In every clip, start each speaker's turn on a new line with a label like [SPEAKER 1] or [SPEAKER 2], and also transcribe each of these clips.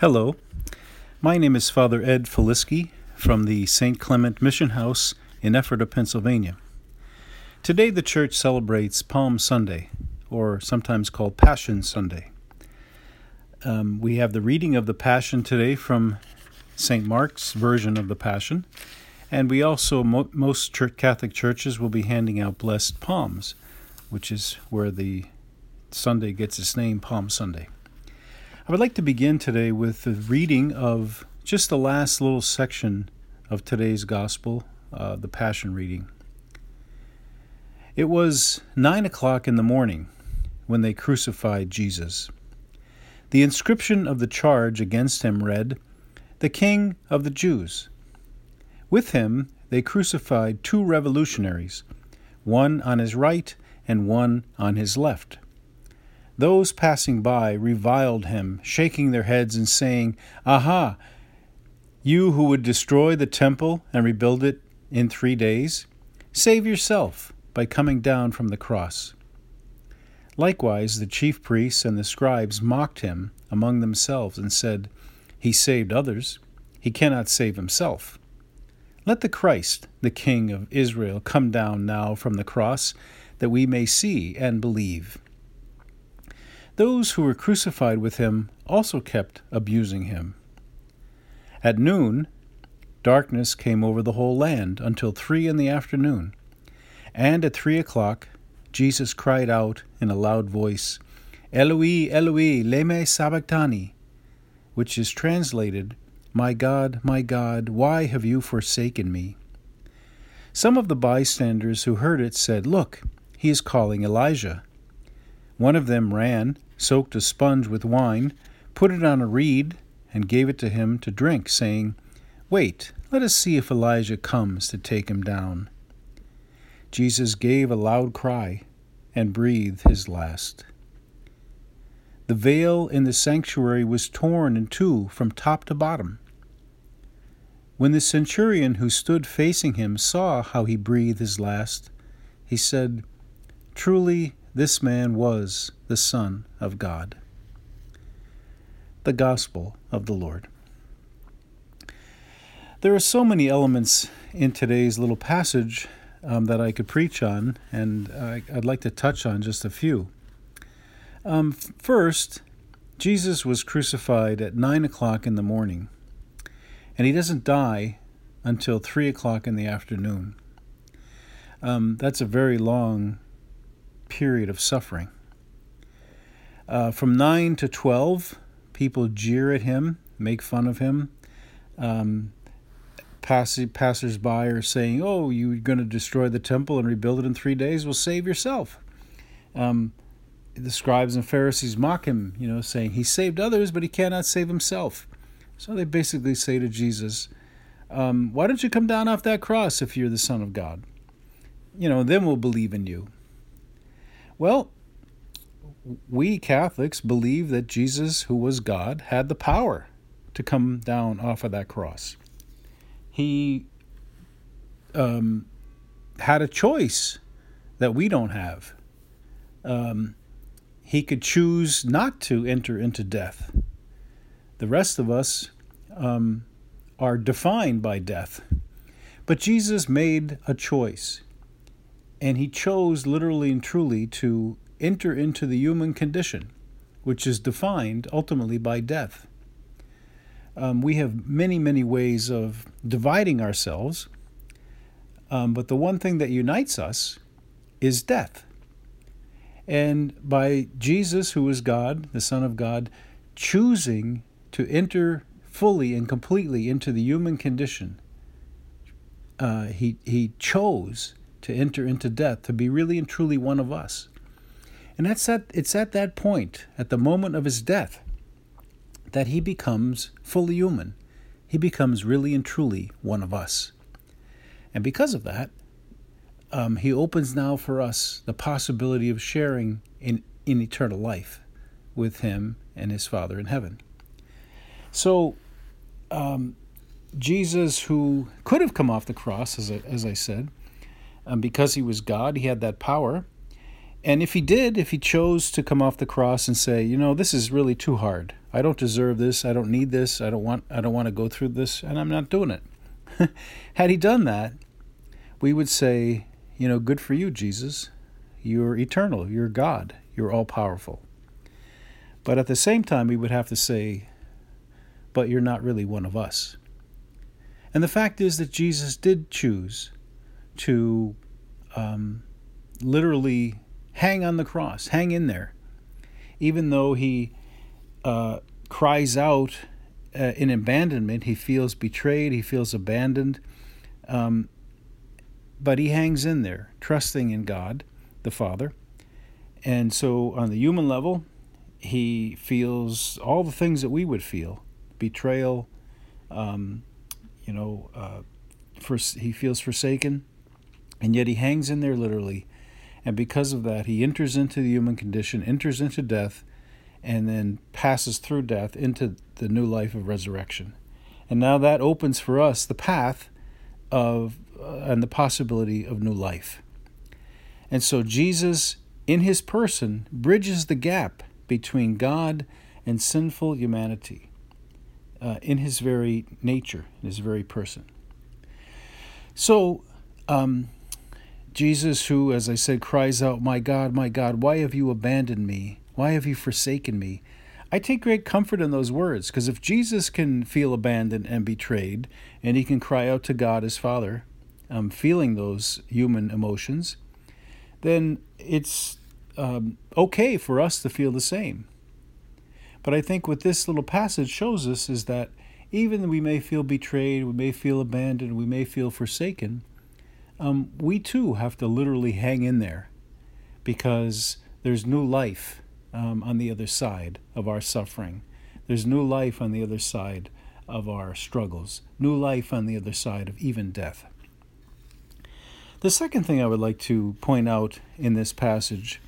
[SPEAKER 1] Hello, my name is Father Ed Feliski from the St. Clement Mission House in Ephrata, Pennsylvania. Today, the church celebrates Palm Sunday, or sometimes called Passion Sunday. Um, we have the reading of the Passion today from St. Mark's version of the Passion, and we also, mo- most church, Catholic churches will be handing out blessed palms, which is where the Sunday gets its name, Palm Sunday. I would like to begin today with the reading of just the last little section of today's Gospel, uh, the Passion reading. It was nine o'clock in the morning when they crucified Jesus. The inscription of the charge against him read, The King of the Jews. With him they crucified two revolutionaries, one on his right and one on his left. Those passing by reviled him, shaking their heads and saying, Aha! You who would destroy the temple and rebuild it in three days, save yourself by coming down from the cross. Likewise, the chief priests and the scribes mocked him among themselves and said, He saved others, he cannot save himself. Let the Christ, the King of Israel, come down now from the cross, that we may see and believe. Those who were crucified with him also kept abusing him. At noon, darkness came over the whole land until three in the afternoon. And at three o'clock, Jesus cried out in a loud voice, Eloi, Eloi, lema sabachthani, which is translated, My God, my God, why have you forsaken me? Some of the bystanders who heard it said, Look, he is calling Elijah. One of them ran soaked a sponge with wine, put it on a reed, and gave it to him to drink, saying, Wait, let us see if Elijah comes to take him down. Jesus gave a loud cry and breathed his last. The veil in the sanctuary was torn in two from top to bottom. When the centurion who stood facing him saw how he breathed his last, he said, Truly, this man was the Son of God. The Gospel of the Lord. There are so many elements in today's little passage um, that I could preach on, and I, would like to touch on just a few. Um, first, Jesus was crucified at 9 o'clock in the morning, and he doesn't die until 3 o'clock in the afternoon. Um, that's a very long period of suffering. Uh, from 9 to 12, people jeer at him, make fun of him. Um, pass- passers-by are saying, "Oh, you're going to destroy the temple and rebuild it in three days? Well, save yourself." Um, the scribes and Pharisees mock him, you know, saying he saved others, but he cannot save himself. So they basically say to Jesus, um, "Why don't you come down off that cross if you're the Son of God? You know, then we'll believe in you." Well, we Catholics believe that Jesus, who was God, had the power to come down off of that cross. He um, had a choice that we don't have. Um, he could choose not to enter into death. The rest of us um, are defined by death. But Jesus made a choice. And he chose literally and truly to enter into the human condition, which is defined ultimately by death. Um, we have many, many ways of dividing ourselves, um, but the one thing that unites us is death. And by Jesus, who is God, the Son of God, choosing to enter fully and completely into the human condition, uh, he, he chose to enter into death, to be really and truly one of us. And that's at, it's at that point, at the moment of his death, that he becomes fully human. He becomes really and truly one of us. And because of that, um, he opens now for us the possibility of sharing in, in eternal life with him and his Father in heaven. So, um, Jesus, who could have come off the cross, as I, as I said, um, because he was God, he had that power. and if he did, if he chose to come off the cross and say, you know, this is really too hard. I don't deserve this. I don't need this. I don't want I don't want to go through this and I'm not doing it. Had he done that, we would say, you know, good for you, Jesus. You're eternal. You're God. You're all powerful. But at the same time, we would have to say, but you're not really one of us. And the fact is that Jesus did choose to um, literally hang on the cross, hang in there, even though he uh, cries out uh, in abandonment. He feels betrayed, he feels abandoned. Um, but he hangs in there, trusting in God, the Father. And so, on the human level, he feels all the things that we would feel betrayal, um, you know, uh, for, he feels forsaken, and yet he hangs in there literally. And because of that, he enters into the human condition, enters into death, and then passes through death into the new life of resurrection. And now that opens for us the path of uh, and the possibility of new life. And so Jesus, in his person, bridges the gap between God and sinful humanity uh, in his very nature, in his very person. So, um, Jesus, who, as I said, cries out, My God, my God, why have you abandoned me? Why have you forsaken me? I take great comfort in those words because if Jesus can feel abandoned and betrayed, and he can cry out to God his Father, um, feeling those human emotions, then it's um, okay for us to feel the same. But I think what this little passage shows us is that even we may feel betrayed, we may feel abandoned, we may feel forsaken, um, we too have to literally hang in there because there's new life um, on the other side of our suffering. There's new life on the other side of our struggles, new life on the other side of even death. The second thing I would like to point out in this passage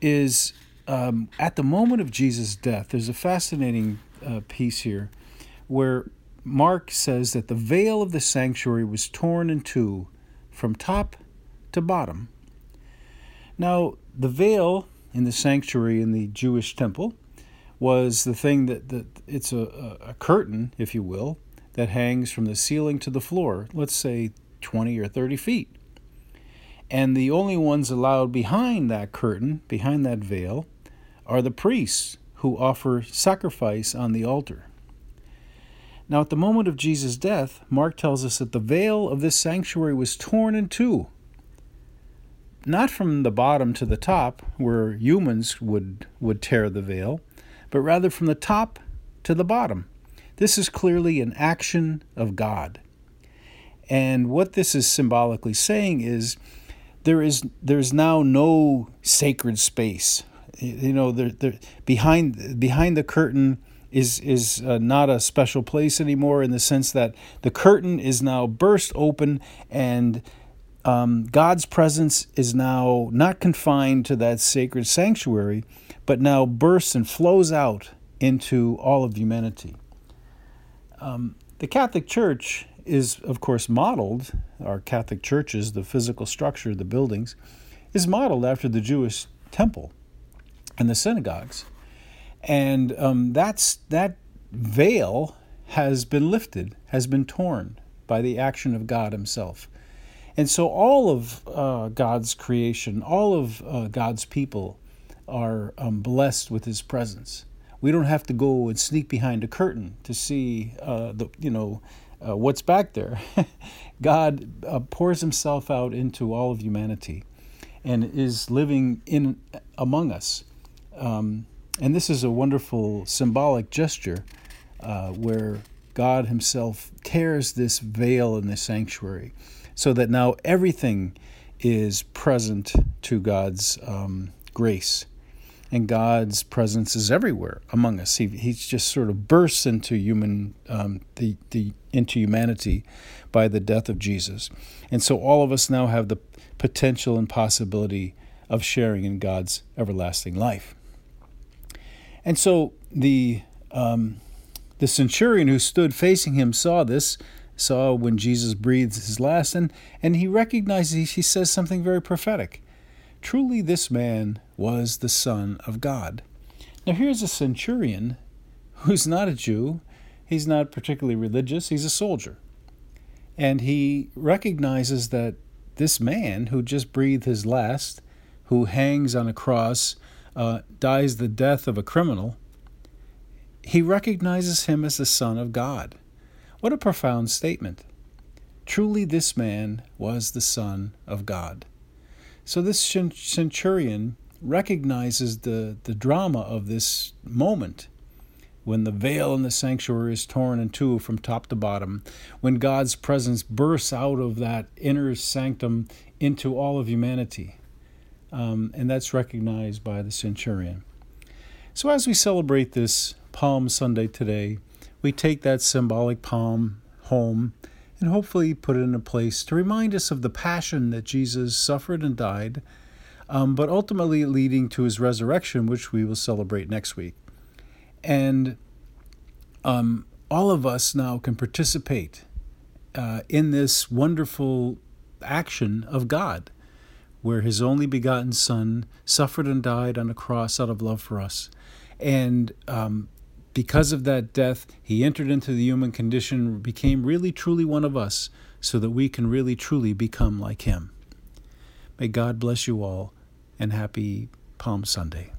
[SPEAKER 1] is um, at the moment of Jesus' death, there's a fascinating uh, piece here where Mark says that the veil of the sanctuary was torn in two from top to bottom. Now, the veil in the sanctuary in the Jewish temple was the thing that, that it's a, a curtain, if you will, that hangs from the ceiling to the floor, let's say 20 or 30 feet. And the only ones allowed behind that curtain, behind that veil, are the priests who offer sacrifice on the altar. Now, at the moment of Jesus' death, Mark tells us that the veil of this sanctuary was torn in two not from the bottom to the top, where humans would, would tear the veil, but rather from the top to the bottom. This is clearly an action of God. And what this is symbolically saying is there is there's now no sacred space. You know, there, there, behind behind the curtain is is uh, not a special place anymore in the sense that the curtain is now burst open and um, God's presence is now not confined to that sacred sanctuary, but now bursts and flows out into all of humanity. Um, the Catholic Church is, of course, modeled, our Catholic churches, the physical structure, the buildings, is modeled after the Jewish temple and the synagogues. And um, that's, that veil has been lifted, has been torn by the action of God Himself. And so all of uh, God's creation, all of uh, God's people are um, blessed with His presence. We don't have to go and sneak behind a curtain to see uh, the you know uh, what's back there. God uh, pours Himself out into all of humanity, and is living in among us. Um, and this is a wonderful symbolic gesture uh, where God Himself tears this veil in the sanctuary so that now everything is present to God's um, grace. And God's presence is everywhere among us. He, he's just sort of bursts into human, um, the, the, into humanity by the death of Jesus. And so all of us now have the potential and possibility of sharing in God's everlasting life. And so the um, the centurion who stood facing him saw this saw when Jesus breathes his last, and, and he recognizes, he says something very prophetic. Truly, this man was the Son of God. Now, here's a centurion who's not a Jew, he's not particularly religious, he's a soldier. And he recognizes that this man who just breathed his last, who hangs on a cross, uh, dies the death of a criminal, he recognizes him as the Son of God. What a profound statement. Truly, this man was the Son of God. So, this centurion recognizes the, the drama of this moment when the veil in the sanctuary is torn in two from top to bottom, when God's presence bursts out of that inner sanctum into all of humanity. Um, and that's recognized by the centurion. So, as we celebrate this Palm Sunday today, we take that symbolic palm home and hopefully put it in a place to remind us of the passion that Jesus suffered and died, um, but ultimately leading to his resurrection, which we will celebrate next week. And um, all of us now can participate uh, in this wonderful action of God, where his only begotten Son suffered and died on a cross out of love for us. And um, because of that death, he entered into the human condition, became really truly one of us, so that we can really truly become like him. May God bless you all, and happy Palm Sunday.